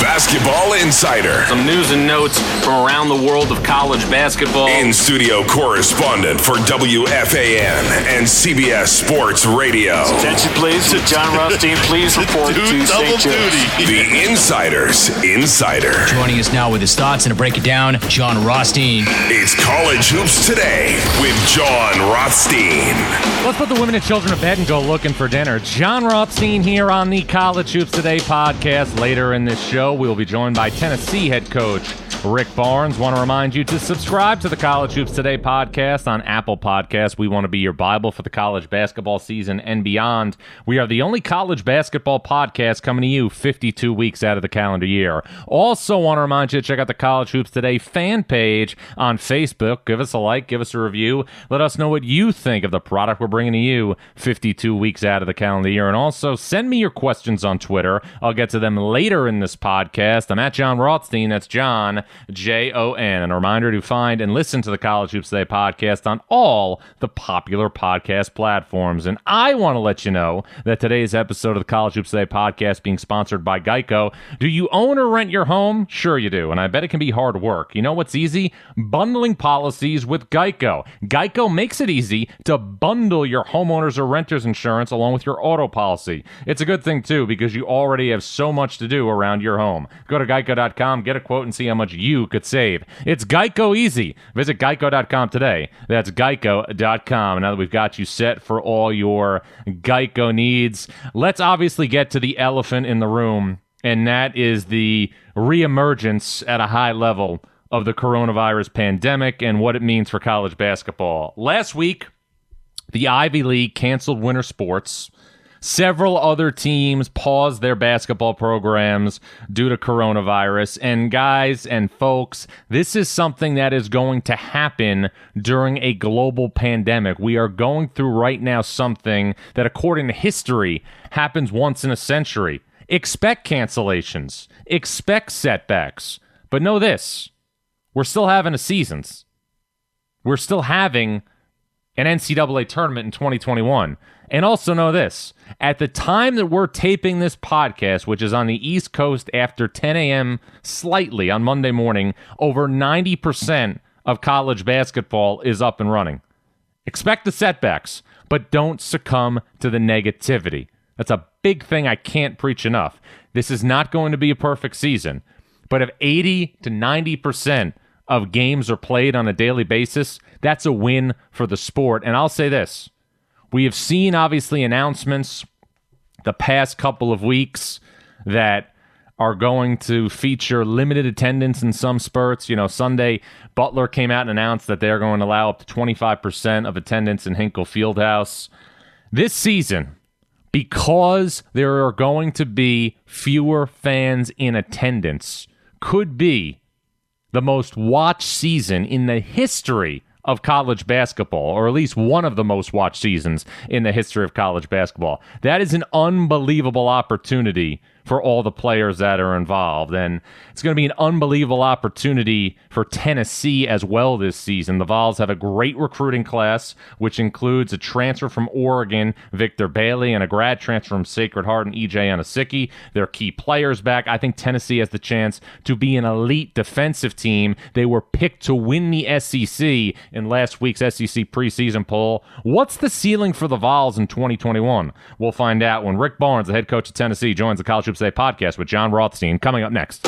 Basketball Insider. Some news and notes from around the world of college basketball. In studio correspondent for WFAN and CBS Sports Radio. Attention, please. Jon Rothstein, please report to St. Joe's. The Insider's Insider. Joining us now with his thoughts and to break it down, Jon Rothstein. It's College Hoops Today with Jon Rothstein. Let's put the women and children to bed and go looking for dinner. Jon Rothstein here on the College Hoops Today podcast. Later in this show, we'll be joined by Tennessee head coach Rick Barnes. Want to remind you to subscribe to the College Hoops Today podcast on Apple Podcasts. We want to be your Bible for the college basketball season and beyond. We are the only college basketball podcast coming to you 52 weeks out of the calendar year. Also, want to remind you to check out the College Hoops Today fan page on Facebook. Give us a like, give us a review. Let us know what you think of the product we're bringing to you 52 weeks out of the calendar year. And also, send me your questions on Twitter. I'll get to them later in this podcast. I'm at Jon Rothstein. That's Jon. J O N. And a reminder to find and listen to the College Hoops Today podcast on all the popular podcast platforms. And I want to let you know that today's episode of the College Hoops Today podcast being sponsored by Geico. Do you own or rent your home? Sure you do. And I bet it can be hard work. You know what's easy? Bundling policies with Geico. Geico makes it easy to bundle your homeowners or renters insurance along with your auto policy. It's a good thing too because you already have so much to do around your home. Go to geico.com, get a quote and see how much you could save. It's Geico easy. Visit geico.com today. That's geico.com. Now that we've got you set for all your Geico needs, let's obviously get to the elephant in the room, and that is the reemergence at a high level of the coronavirus pandemic and what it means for college basketball. Last week, the Ivy League canceled winter sports. Several other teams paused their basketball programs due to coronavirus. And guys and folks, this is something that is going to happen during a global pandemic. We are going through right now something that, according to history, happens once in a century. Expect cancellations, expect setbacks. But know this we're still having a seasons. We're still having an NCAA tournament in 2021. And also know this at the time that we're taping this podcast, which is on the East Coast after 10 a.m., slightly on Monday morning, over 90% of college basketball is up and running. Expect the setbacks, but don't succumb to the negativity. That's a big thing I can't preach enough. This is not going to be a perfect season, but if 80 to 90% of games are played on a daily basis, that's a win for the sport. And I'll say this we have seen, obviously, announcements the past couple of weeks that are going to feature limited attendance in some spurts. You know, Sunday, Butler came out and announced that they're going to allow up to 25% of attendance in Hinkle Fieldhouse. This season, because there are going to be fewer fans in attendance, could be the most watched season in the history of college basketball, or at least one of the most watched seasons in the history of college basketball. That is an unbelievable opportunity for all the players that are involved. And it's going to be an unbelievable opportunity for Tennessee as well this season. The Vols have a great recruiting class, which includes a transfer from Oregon, Victor Bailey, and a grad transfer from Sacred Heart and EJ Anosike. Their key players back. I think Tennessee has the chance to be an elite defensive team. They were picked to win the SEC in last week's SEC preseason poll. What's the ceiling for the Vols in 2021? We'll find out when Rick Barnes, the head coach of Tennessee, joins the College Hoops Today podcast with Jon Rothstein coming up next.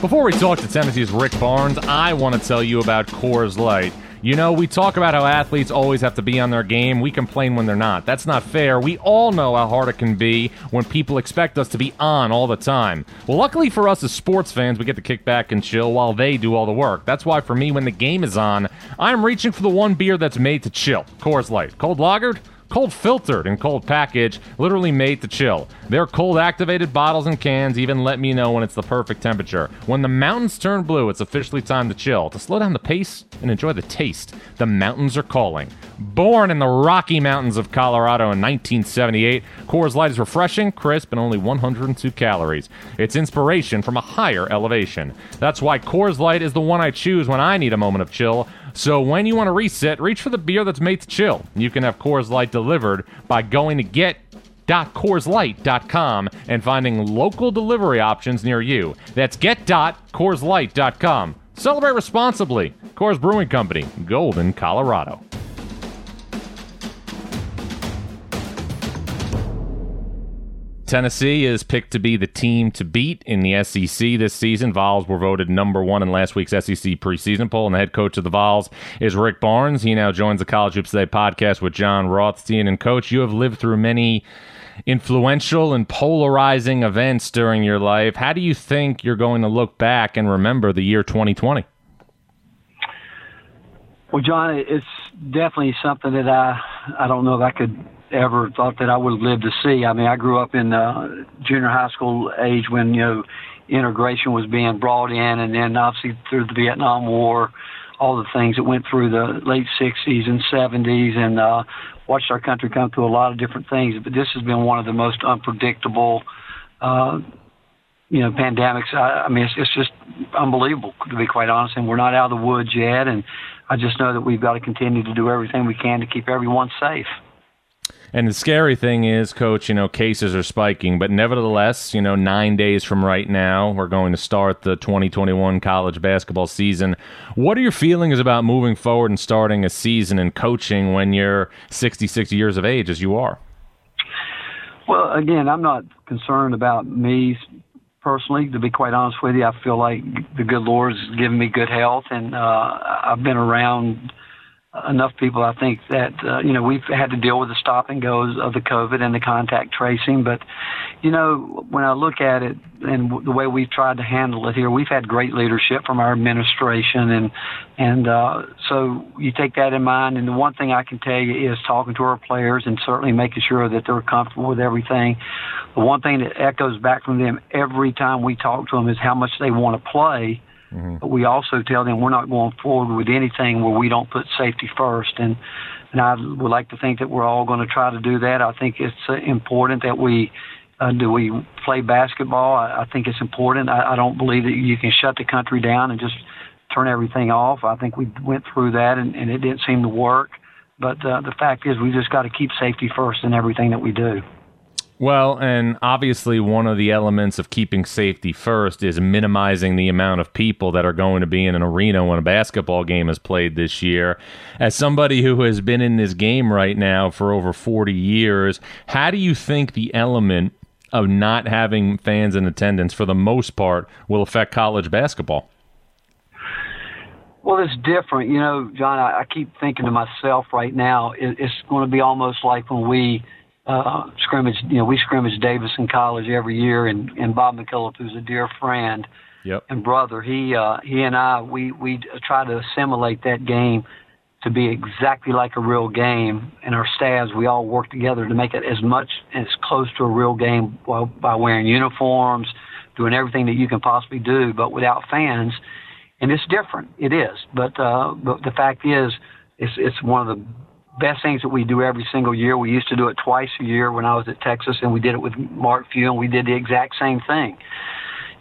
Before we talk to Tennessee's Rick Barnes, I want to tell you about Coors Light. You know, we talk about how athletes always have to be on their game. We complain when they're not. That's not fair. We all know how hard it can be when people expect us to be on all the time. Well, luckily for us as sports fans, we get to kick back and chill while they do all the work. That's why for me, when the game is on, I'm reaching for the one beer that's made to chill Coors Light. Cold lagered? Cold filtered and cold packaged, literally made to chill. Their cold activated bottles and cans even let me know when it's the perfect temperature. When the mountains turn blue, it's officially time to chill, to slow down the pace and enjoy the taste. The mountains are calling. Born in the Rocky Mountains of Colorado in 1978, Coors Light is refreshing, crisp, and only 102 calories. It's inspiration from a higher elevation. That's why Coors Light is the one I choose when I need a moment of chill. So when you want to reset, reach for the beer that's made to chill. You can have Coors Light delivered by going to get get.coorslight.com and finding local delivery options near you. That's get.coorslight.com. Celebrate responsibly. Coors Brewing Company, Golden, Colorado. Tennessee is picked to be the team to beat in the SEC this season. Vols were voted number one in last week's SEC preseason poll, and the head coach of the Vols is Rick Barnes. He now joins the College Hoops Today podcast with Jon Rothstein. And, coach, you have lived through many influential and polarizing events during your life. How do you think you're going to look back and remember the year 2020? Well, Jon, it's definitely something that I I don't know if I could ever thought that I would lived to see. I mean, I grew up in uh, junior high school age when you know integration was being brought in, and then obviously through the Vietnam War, all the things that went through the late '60s and '70s, and uh, watched our country come through a lot of different things. But this has been one of the most unpredictable. Uh, you know, pandemics. I, I mean, it's, it's just unbelievable to be quite honest. And we're not out of the woods yet. And I just know that we've got to continue to do everything we can to keep everyone safe. And the scary thing is, coach, you know, cases are spiking, but nevertheless, you know, nine days from right now, we're going to start the 2021 college basketball season. What are your feelings about moving forward and starting a season and coaching when you're 66 years of age, as you are? Well, again, I'm not concerned about me personally. To be quite honest with you, I feel like the good Lord has given me good health, and uh, I've been around enough people, I think that uh, you know we've had to deal with the stop and goes of the COVID and the contact tracing. But you know, when I look at it and w- the way we've tried to handle it here, we've had great leadership from our administration, and and uh, so you take that in mind. And the one thing I can tell you is talking to our players and certainly making sure that they're comfortable with everything. The one thing that echoes back from them every time we talk to them is how much they want to play Mm-hmm. But we also tell them we're not going forward with anything where we don't put safety first. And and I would like to think that we're all going to try to do that. I think it's uh, important that we uh, do we play basketball. I, I think it's important. I, I don't believe that you can shut the country down and just turn everything off. I think we went through that and, and it didn't seem to work. But uh, the fact is, we just got to keep safety first in everything that we do. Well, and obviously, one of the elements of keeping safety first is minimizing the amount of people that are going to be in an arena when a basketball game is played this year. As somebody who has been in this game right now for over 40 years, how do you think the element of not having fans in attendance for the most part will affect college basketball? Well, it's different. You know, Jon, I, I keep thinking to myself right now, it, it's going to be almost like when we uh, scrimmage. You know, we scrimmage Davidson College every year, and and Bob McKillop, who's a dear friend yep. and brother, he uh, he and I we we try to assimilate that game to be exactly like a real game. And our staffs, we all work together to make it as much as close to a real game while, by wearing uniforms, doing everything that you can possibly do, but without fans. And it's different. It is, but uh, but the fact is, it's it's one of the best things that we do every single year. We used to do it twice a year when I was at Texas, and we did it with Mark Few, and we did the exact same thing.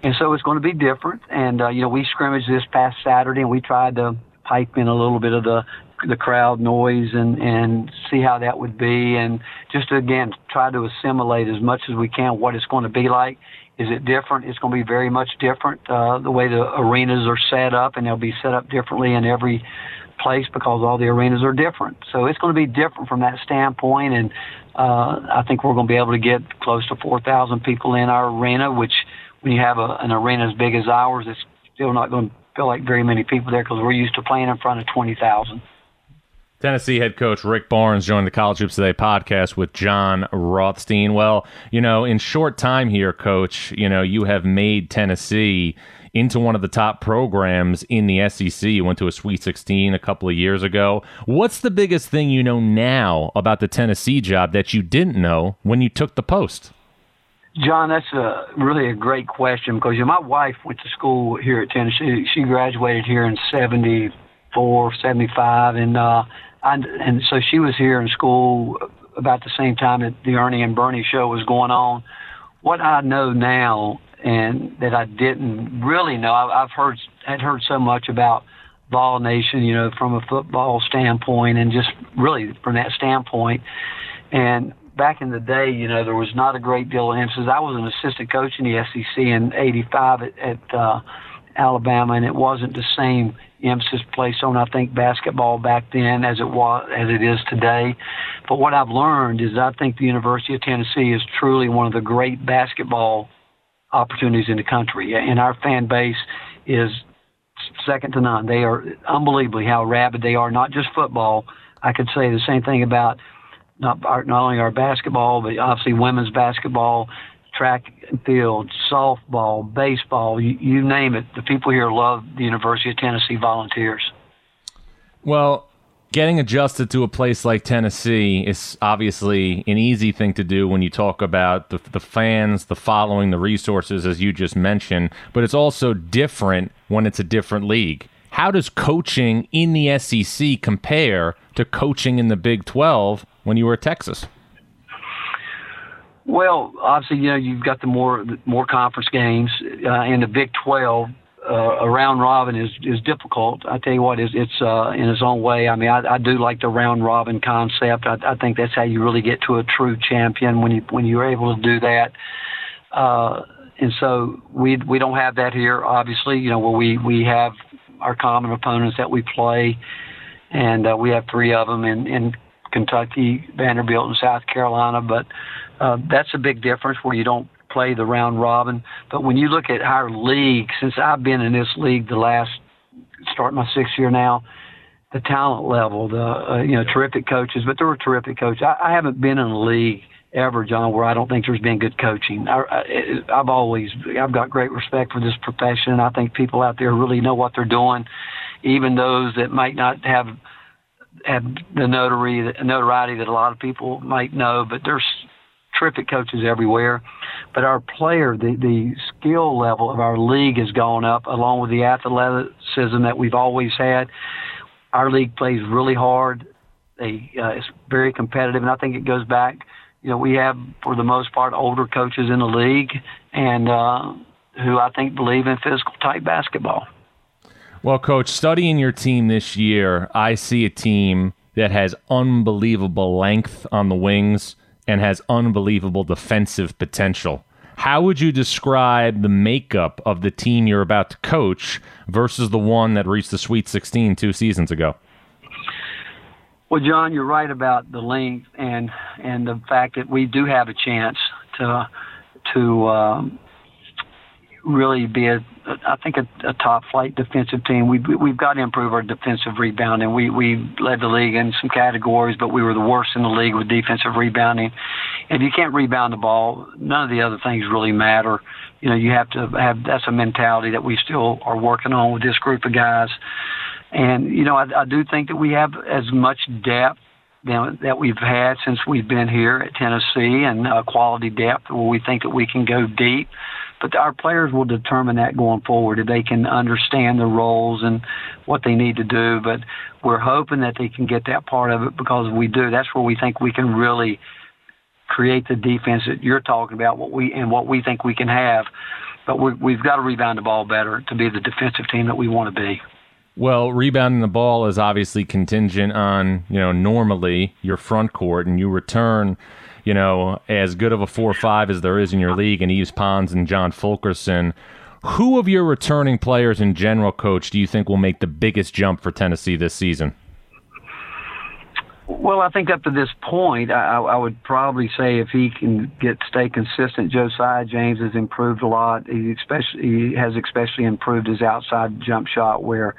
And so it's going to be different. And uh, you know, we scrimmaged this past Saturday, and we tried to pipe in a little bit of the the crowd noise and and see how that would be, and just to, again try to assimilate as much as we can what it's going to be like. Is it different? It's going to be very much different. Uh, the way the arenas are set up, and they'll be set up differently in every place because all the arenas are different. So it's going to be different from that standpoint, and uh, I think we're going to be able to get close to 4,000 people in our arena, which when you have a, an arena as big as ours, it's still not going to feel like very many people there because we're used to playing in front of 20,000. Tennessee head coach Rick Barnes joined the College Hoops Today podcast with Jon Rothstein. Well, you know, in short time here, coach, you know, you have made Tennessee into one of the top programs in the SEC. You went to a Sweet 16 a couple of years ago. What's the biggest thing you know now about the Tennessee job that you didn't know when you took the post? Jon, that's a really a great question because you know, my wife went to school here at Tennessee. She graduated here in '74, '75, and uh, I, and so she was here in school about the same time that the Ernie and Bernie show was going on. What I know now and that I didn't really know. I, I've heard had heard so much about Vol Nation, you know, from a football standpoint, and just really from that standpoint. And back in the day, you know, there was not a great deal of emphasis. I was an assistant coach in the SEC in '85 at, at uh, Alabama, and it wasn't the same emphasis placed on I think basketball back then as it was as it is today. But what I've learned is I think the University of Tennessee is truly one of the great basketball opportunities in the country, and our fan base is second to none. They are unbelievably how rabid they are. Not just football. I could say the same thing about not our, not only our basketball, but obviously women's basketball, track and field, softball, baseball, you, you name it. The people here love the University of Tennessee Volunteers. Well, getting adjusted to a place like Tennessee is obviously an easy thing to do when you talk about the, the fans, the following, the resources, as you just mentioned, but it's also different when it's a different league. How does coaching in the SEC compare to coaching in the Big 12 when you were at Texas? Well, obviously, you know you've got the more more conference games uh, in the Big 12. Uh, a round robin is is difficult. I tell you what, it's, it's uh, in its own way. I mean, I, I do like the round robin concept. I, I think that's how you really get to a true champion when you when you're able to do that. Uh, and so we we don't have that here. Obviously, you know, where we we have our common opponents that we play, and uh, we have three of them in in Kentucky, Vanderbilt, and South Carolina. But uh, that's a big difference where you don't play the round robin. But when you look at our league, since I've been in this league the last start my sixth year now, the talent level, the uh, you know terrific coaches, but there were terrific coaches. I, I haven't been in a league ever, Jon, where I don't think there's been good coaching. I, I, I've always I've got great respect for this profession. I think people out there really know what they're doing, even those that might not have have the notoriety notoriety that a lot of people might know, but there's terrific coaches everywhere. But our player, the, the skill level of our league has gone up along with the athleticism that we've always had. Our league plays really hard. They, uh, it's very competitive, and I think it goes back. You know, we have for the most part older coaches in the league, and uh, who I think believe in physical type basketball. Well, coach, studying your team this year, I see a team that has unbelievable length on the wings and has unbelievable defensive potential. How would you describe the makeup of the team you're about to coach versus the one that reached the Sweet 16 two seasons ago? Well, Jon, you're right about the length and and the fact that we do have a chance to to um, really be a, I think a, a top flight defensive team. We we've got to improve our defensive rebounding. We we led the league in some categories, but we were the worst in the league with defensive rebounding. If you can't rebound the ball, none of the other things really matter. You know, you have to have that's a mentality that we still are working on with this group of guys. And you know, I, I do think that we have as much depth that we've had since we've been here at Tennessee, and uh, quality depth where we think that we can go deep but our players will determine that going forward if they can understand the roles and what they need to do. But we're hoping that they can get that part of it because we do, that's where we think we can really create the defense that you're talking about. What we and what we think we can have. But we we've got to rebound the ball better to be the defensive team that we want to be. Well, rebounding the ball is obviously contingent on, you know, normally your front court and you return you know, as good of a four or five as there is in your league, and Yves Pons and John Fulkerson. Who of your returning players in general, coach, do you think will make the biggest jump for Tennessee this season? Well, I think up to this point, I, I would probably say if he can get stay consistent, Josiah James has improved a lot. He especially he has especially improved his outside jump shot, where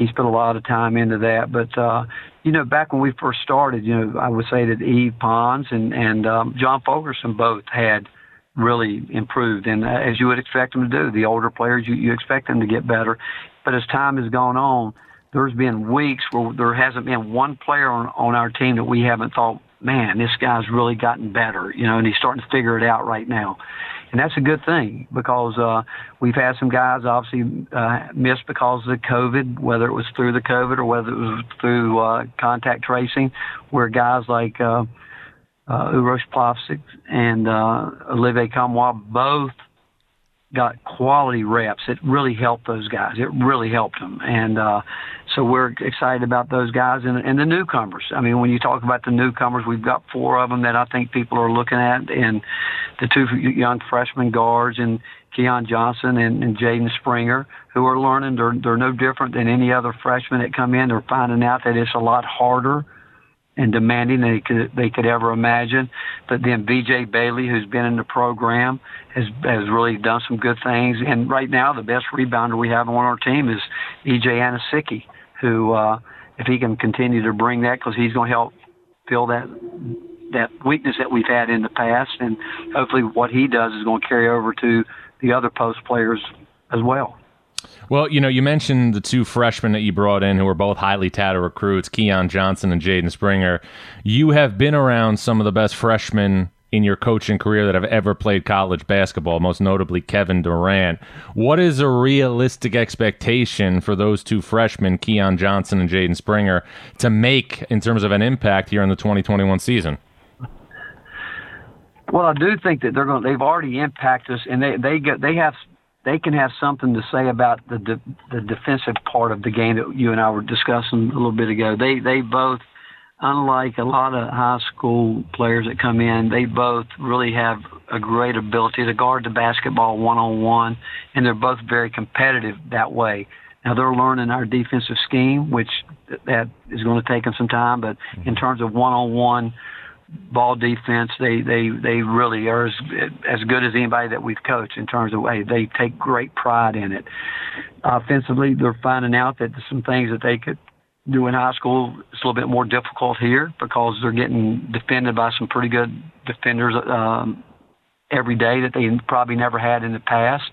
he's put a lot of time into that. But uh, you know, back when we first started, you know, I would say that Yves Pons and and um, John Fulkerson both had really improved, and uh, as you would expect them to do, the older players you, you expect them to get better. But as time has gone on, there's been weeks where there hasn't been one player on on our team that we haven't thought, man, this guy's really gotten better, you know, and he's starting to figure it out right now and that's a good thing because uh, we've had some guys obviously uh, because of the COVID, whether it was through the COVID or whether it was through uh, contact tracing, where guys like uh, uh, Plavsic and uh, Olivier Nkamhoua both got quality reps. It really helped those guys. It really helped them, and uh, so we're excited about those guys and, and the newcomers. I mean, when you talk about the newcomers, we've got four of them that I think people are looking at, and the two young freshman guards and Keon Johnson and, and Jaden Springer, who are learning. They're they're no different than any other freshmen that come in. They're finding out that it's a lot harder and demanding they could they could ever imagine. But then BJ Bailey, who's been in the program, has has really done some good things. And right now, the best rebounder we have on our team is EJ Anosike, who, uh, if he can continue to bring that, because he's going to help fill that that weakness that we've had in the past, and hopefully what he does is going to carry over to the other post players as well. Well, you know, you mentioned the two freshmen that you brought in who were both highly touted recruits, Keon Johnson and Jaden Springer. You have been around some of the best freshmen in your coaching career that have ever played college basketball, most notably Kevin Durant. What is a realistic expectation for those two freshmen, Keon Johnson and Jaden Springer, to make in terms of an impact here in the 2021 season? Well, I do think that they're going. They've already impacted us, and they they get they have they can have something to say about the de, the defensive part of the game that you and I were discussing a little bit ago. They they both, unlike a lot of high school players that come in, they both really have a great ability to guard the basketball one on one, and they're both very competitive that way. Now they're learning our defensive scheme, which that is going to take them some time, but in mm-hmm. terms of one on one ball defense, they they they really are as, as good as anybody that we've coached in terms of hey, they take great pride in it. Offensively, they're finding out that some things that they could do in high school it's a little bit more difficult here because they're getting defended by some pretty good defenders um, every day that they probably never had in the past.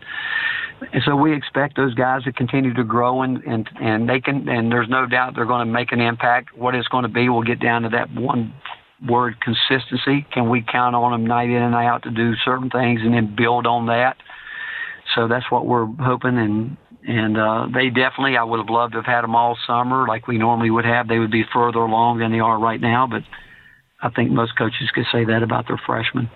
And so we expect those guys to continue to grow and, and, and they can, and there's no doubt they're going to make an impact. What it's going to be, we'll get down to that one word consistency. Can we count on them night in and out to do certain things and then build on that? So that's what we're hoping. And and uh, they definitely, I would have loved to have had them all summer like we normally would have. They would be further along than they are right now. But I think most coaches could say that about their freshmen.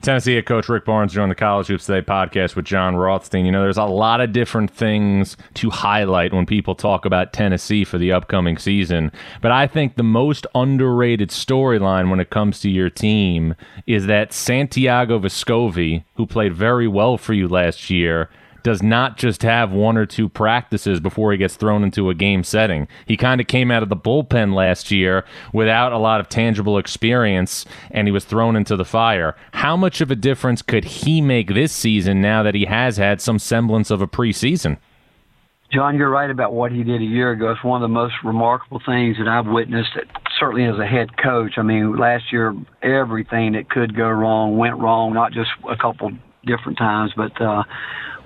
Tennessee head coach Rick Barnes joined the College Hoops Today podcast with Jon Rothstein. You know, there's a lot of different things to highlight when people talk about Tennessee for the upcoming season. But I think the most underrated storyline when it comes to your team is that Santiago Vescovi, who played very well for you last year, does not just have one or two practices before he gets thrown into a game setting. He kind of came out of the bullpen last year without a lot of tangible experience and he was thrown into the fire. How much of a difference could he make this season now that he has had some semblance of a preseason? Jon, you're right about what he did a year ago. It's one of the most remarkable things that I've witnessed, certainly as a head coach. I mean, last year, everything that could go wrong went wrong, not just a couple different times, but uh,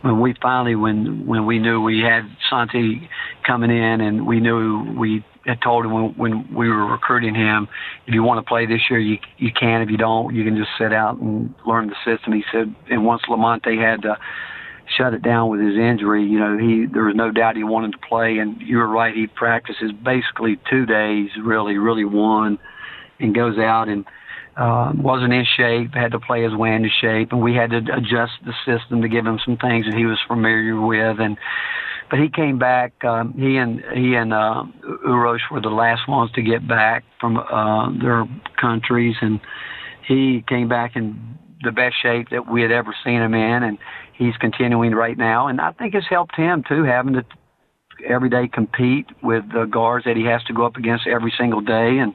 when we finally when when we knew we had Santi coming in and we knew we had told him when, when we were recruiting him, if you want to play this year, you you can. If you don't, you can just sit out and learn the system. He said, and once Lamonte had to shut it down with his injury, you know, he there was no doubt he wanted to play. And you were right, he practices basically two days, really, really one, and goes out and uh, wasn't in shape, had to play his way into shape, and we had to adjust the system to give him some things that he was familiar with. And but he came back. Um, he and he and uh, Uros were the last ones to get back from uh, their countries, and he came back in the best shape that we had ever seen him in, and he's continuing right now. And I think it's helped him too, having to every day compete with the guards that he has to go up against every single day, and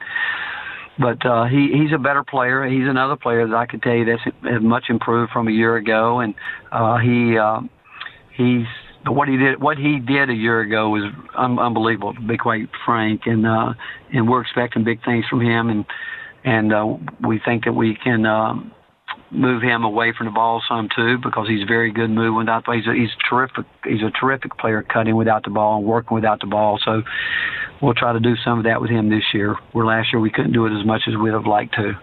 but uh, he he's a better player. He's another player that I could tell you that's much improved from a year ago, and uh, he uh, he's what he did what he did a year ago was un- unbelievable to be quite frank, and uh, and we're expecting big things from him, and and uh, we think that we can. Um, move him away from the ball some too because he's very good moving without the ball. He's a, he's terrific. He's a terrific player cutting without the ball and working without the ball. So we'll try to do some of that with him this year. Where last year we couldn't do it as much as we'd have liked to.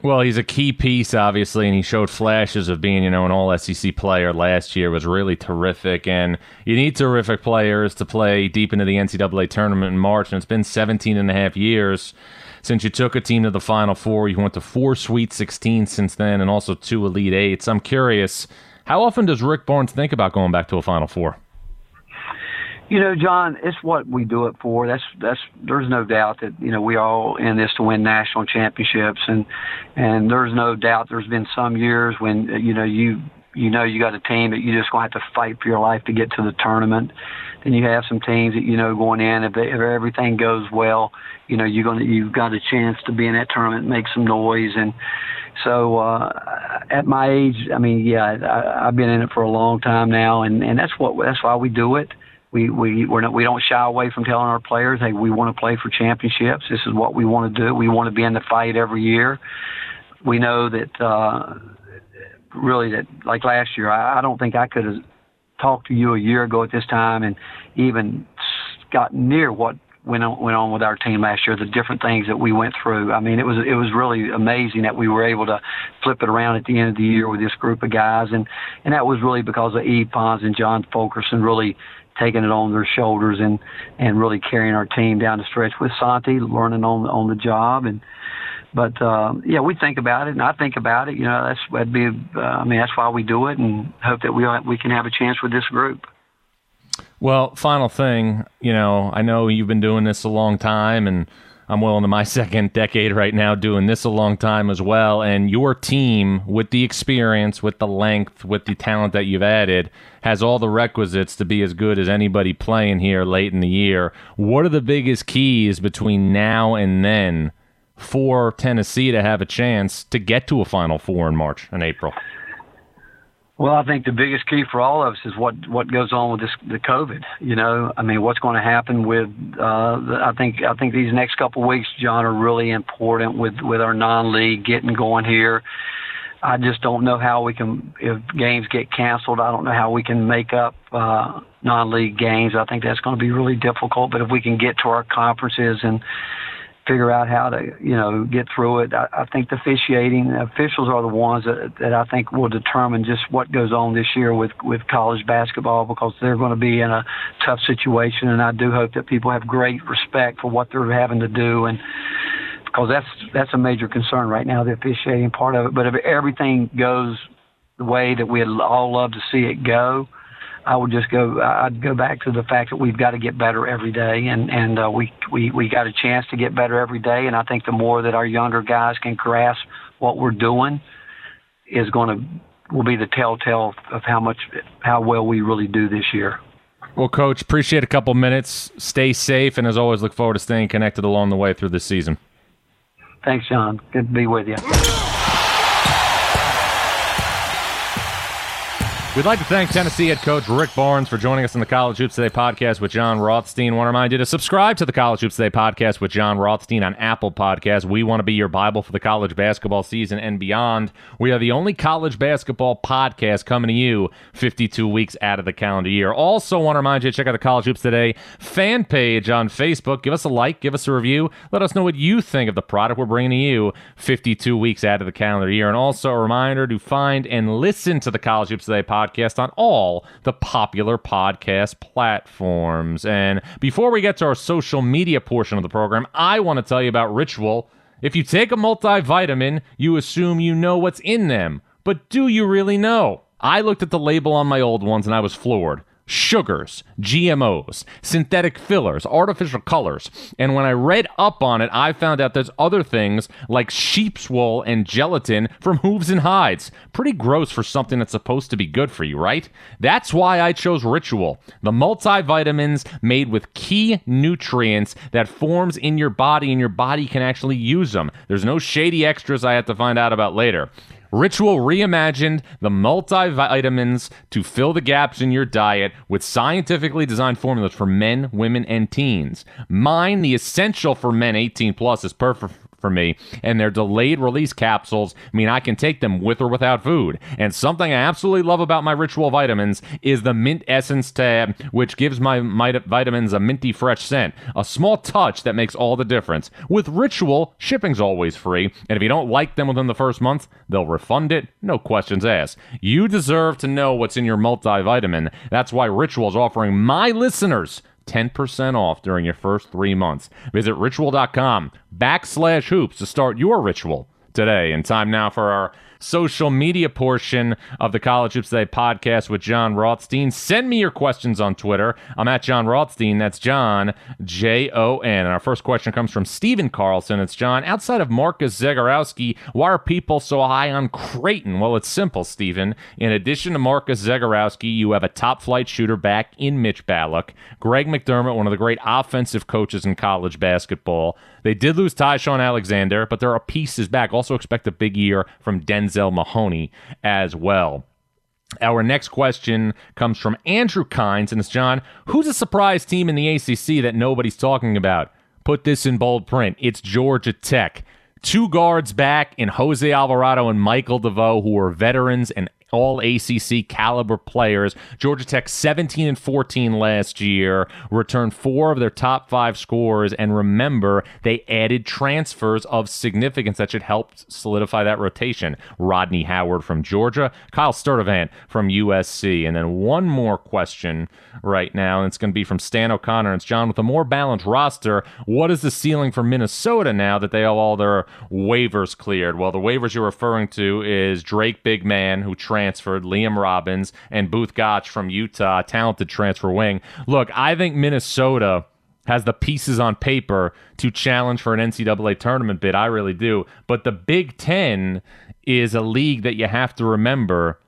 Well, he's a key piece, obviously, and he showed flashes of being, you know, an all SEC player last year. Was really terrific, and you need terrific players to play deep into the NCAA tournament in March. And it's been 17 and a half years since you took a team to the Final Four. You went to four Sweet 16 since then, and also two Elite Eights. I'm curious How often does Rick Barnes think about going back to a Final Four? You know, Jon, it's what we do it for. That's that's. There's no doubt that you know we all in this to win national championships, and and there's no doubt there's been some years when you know you you know you got a team that you just gonna have to fight for your life to get to the tournament. Then you have some teams that you know going in if, they, if everything goes well, you know you're gonna you've got a chance to be in that tournament, make some noise, and so uh, at my age, I mean, yeah, I, I've been in it for a long time now, and and that's what that's why we do it we we we're not, we don't shy away from telling our players, hey, we want to play for championships. This is what we want to do. We want to be in the fight every year. We know that uh, really that like last year, I, I don't think I could have talked to you a year ago at this time and even got near what went on, went on with our team last year, the different things that we went through. I mean, it was it was really amazing that we were able to flip it around at the end of the year with this group of guys, and and that was really because of Yves Pons and John Fulkerson really taking it on their shoulders and and really carrying our team down the stretch with Santi, learning on on the job and. But uh, yeah, we think about it, and I think about it. You know, that's that'd be. Uh, I mean, that's why we do it, and hope that we we can have a chance with this group. Well, final thing, you know, I know you've been doing this a long time, and I'm well into my second decade right now doing this a long time as well. And your team, with the experience, with the length, with the talent that you've added, has all the requisites to be as good as anybody playing here late in the year. What are the biggest keys between now and then for Tennessee to have a chance to get to a Final Four in March and April? Well, I think the biggest key for all of us is what what goes on with this the COVID. You know, I mean, what's going to happen with? Uh, I think I think these next couple of weeks, Jon, are really important with with our non-league getting going here. I just don't know how we can if games get canceled. I don't know how we can make up uh, non-league games. I think that's going to be really difficult. But if we can get to our conferences and figure out how to, you know, get through it. I, I think the officiating officials are the ones that, that I think will determine just what goes on this year with with college basketball because they're going to be in a tough situation, and I do hope that people have great respect for what they're having to do and. Because that's that's a major concern right now, the officiating part of it. But if everything goes the way that we'd all love to see it go, I would just go. I'd go back to the fact that we've got to get better every day, and and uh, we we we got a chance to get better every day. And I think the more that our younger guys can grasp what we're doing, is going to will be the telltale of how much how well we really do this year. Well, coach, appreciate a couple minutes. Stay safe, and as always, look forward to staying connected along the way through this season. Thanks, Jon. Good to be with you. We'd like to thank Tennessee head coach Rick Barnes for joining us in the College Hoops Today podcast with Jon Rothstein. Want to remind you to subscribe to the College Hoops Today podcast with Jon Rothstein on Apple Podcasts. We want to be your Bible for the college basketball season and beyond. We are the only college basketball podcast coming to you 52 weeks out of the calendar year. Also, want to remind you to check out the College Hoops Today fan page on Facebook. Give us a like, give us a review. Let us know what you think of the product we're bringing to you 52 weeks out of the calendar year. And also, a reminder to find and listen to the College Hoops Today podcast podcast on all the popular podcast platforms. And before we get to our social media portion of the program, I want to tell you about Ritual. If you take a multivitamin, you assume you know what's in them. But do you really know? I looked at the label on my old ones and I was floored sugars, GMOs, synthetic fillers, artificial colors. And when I read up on it, I found out there's other things like sheep's wool and gelatin from hooves and hides. Pretty gross for something that's supposed to be good for you, right? That's why I chose Ritual, the multivitamins made with key nutrients that forms in your body and your body can actually use them. There's no shady extras I have to find out about later. Ritual reimagined the multivitamins to fill the gaps in your diet with scientifically designed formulas for men, women, and teens. Mine, the essential for men 18 plus, is perfect for me. And their delayed release capsules I mean I can take them with or without food. And something I absolutely love about my ritual vitamins is the mint essence tab, which gives my, my vitamins a minty fresh scent. A small touch that makes all the difference. With ritual, shipping's always free. And if you don't like them within the first month, they'll refund it, no questions asked. You deserve to know what's in your multivitamin. That's why Ritual is offering my listeners 10% off during your first three months. Visit ritual.com backslash hoops to start your ritual today. And time now for our social media portion of the College Hoops Today podcast with Jon Rothstein. Send me your questions on Twitter. I'm at Jon Rothstein. That's Jon, J O N. And our first question comes from Stephen Carlson. It's John. Outside of Marcus Zegarowski, why are people so high on Creighton? Well, it's simple, Stephen. In addition to Marcus Zegarowski, you have a top flight shooter back in Mitch Ballock, Greg McDermott, one of the great offensive coaches in college basketball. They did lose Ty-Shon Alexander, but there are pieces back. Also expect a big year from Denzel Mahoney as well. Our next question comes from Andrew Kynes, and it's John. Who's a surprise team in the ACC that nobody's talking about? Put this in bold print. It's Georgia Tech. Two guards back in Jose Alvarado and Michael DeVoe, who are veterans and all ACC caliber players. Georgia Tech 17 and 14 last year, returned four of their top five scorers, and remember, they added transfers of significance that should help solidify that rotation. Rodney Howard from Georgia, Kyle Sturdivant from USC, and then one more question right now, and it's going to be from Stan O'Connor. It's John with a more balanced roster. What is the ceiling for Minnesota now that they have all their waivers cleared? Well, the waivers you're referring to is Drake Big Man, who transferred, Liam Robbins, and Both Gach from Utah, talented transfer wing. Look, I think Minnesota has the pieces on paper to challenge for an NCAA tournament bid. I really do. But the Big Ten is a league that you have to remember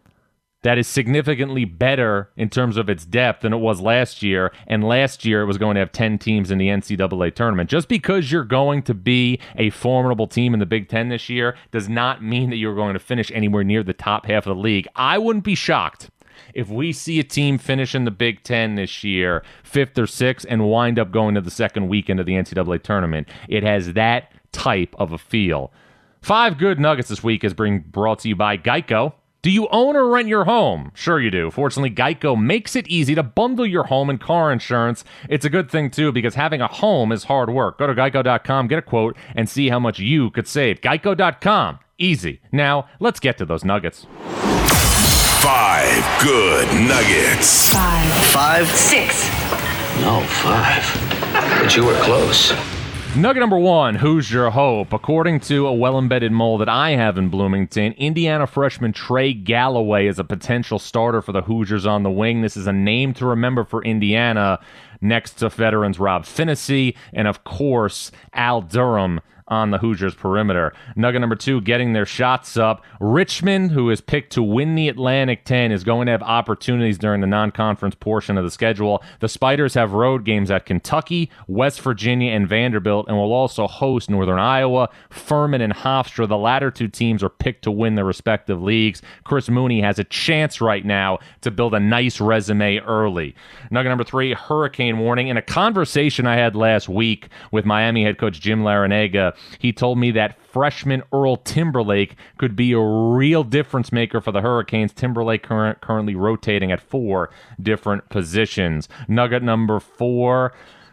that is significantly better in terms of its depth than it was last year. And last year it was going to have 10 teams in the NCAA tournament. Just because you're going to be a formidable team in the Big Ten this year does not mean that you're going to finish anywhere near the top half of the league. I wouldn't be shocked if we see a team finish in the Big Ten this year, fifth or sixth, and wind up going to the second weekend of the NCAA tournament. It has that type of a feel. Five good nuggets this week is being brought to you by Geico. Do you own or rent your home? Sure, you do. Fortunately, Geico makes it easy to bundle your home and car insurance. It's a good thing, too, because having a home is hard work. Go to geico.com, get a quote, and see how much you could save. Geico.com. Easy. Now, let's get to those nuggets. Five good nuggets. Five, Five? six, No, five. But you were close. Nugget number one, Hoosier hope? According to a well embedded mole that I have in Bloomington, Indiana freshman Trey Galloway is a potential starter for the Hoosiers on the wing. This is a name to remember for Indiana next to veterans Rob Phinisee and, of course, Al Durham on the Hoosiers perimeter. Nugget number two, getting their shots up. Richmond, who is picked to win the Atlantic 10, is going to have opportunities during the non conference portion of the schedule. The Spiders have road games at Kentucky, West Virginia, and Vanderbilt, and will also host Northern Iowa, Furman, and Hofstra. The latter two teams are picked to win their respective leagues. Chris Mooney has a chance right now to build a nice resume early. Nugget number three, hurricane warning. In a conversation I had last week with Miami head coach Jim Larrañaga, he told me that freshman Earl Timberlake could be a real difference maker for the Hurricanes. Timberlake current, currently rotating at four different positions. Nugget number four.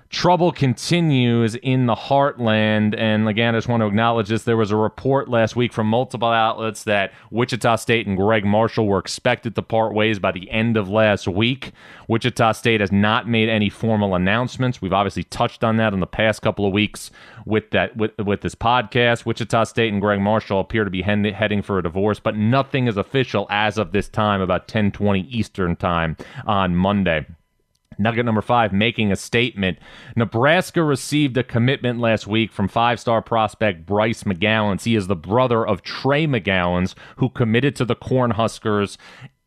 Trouble continues in the heartland. And again, I just want to acknowledge this. There was a report last week from multiple outlets that Wichita State and Gregg Marshall were expected to part ways by the end of last week. Wichita State has not made any formal announcements. We've obviously touched on that in the past couple of weeks with that with, with this podcast. Wichita State and Gregg Marshall appear to be head- heading for a divorce, but nothing is official as of this time, about 10:20 Eastern time on Monday. Nugget number five, making a statement. Nebraska received a commitment last week from five star prospect Bryce McGowans. He is the brother of Trey McGowans, who committed to the Cornhuskers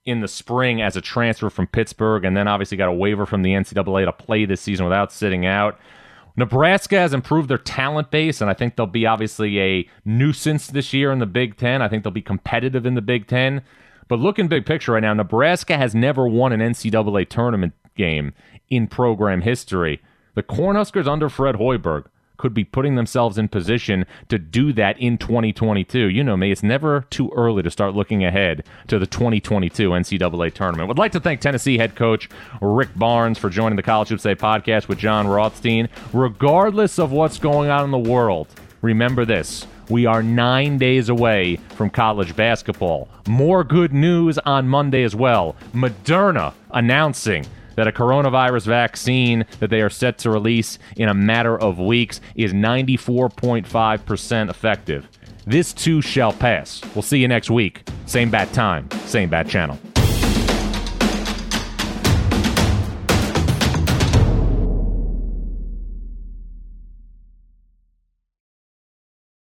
in the spring as a transfer from Pittsburgh, and then obviously got a waiver from the NCAA to play this season without sitting out. Nebraska has improved their talent base, and I think they'll be obviously a nuisance this year in the Big Ten. I think they'll be competitive in the Big Ten. But looking big picture right now, Nebraska has never won an NCAA tournament game in program history. The Cornhuskers under Fred Hoiberg could be putting themselves in position to do that in 2022. You know me, it's never too early to start looking ahead to the 2022 NCAA tournament. Would like to thank Tennessee head coach Rick Barnes for joining the College Hoops Day podcast with Jon Rothstein. Regardless of what's going on in the world, remember this. We are nine days away from college basketball. More good news on Monday as well. Moderna announcing that a coronavirus vaccine that they are set to release in a matter of weeks is 94.5% effective. This too shall pass. We'll see you next week. Same bat time, same bat channel.